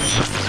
Anything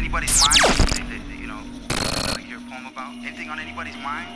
anybody's mind? They, they, they, you know, hear a poem about? Anything on anybody's mind?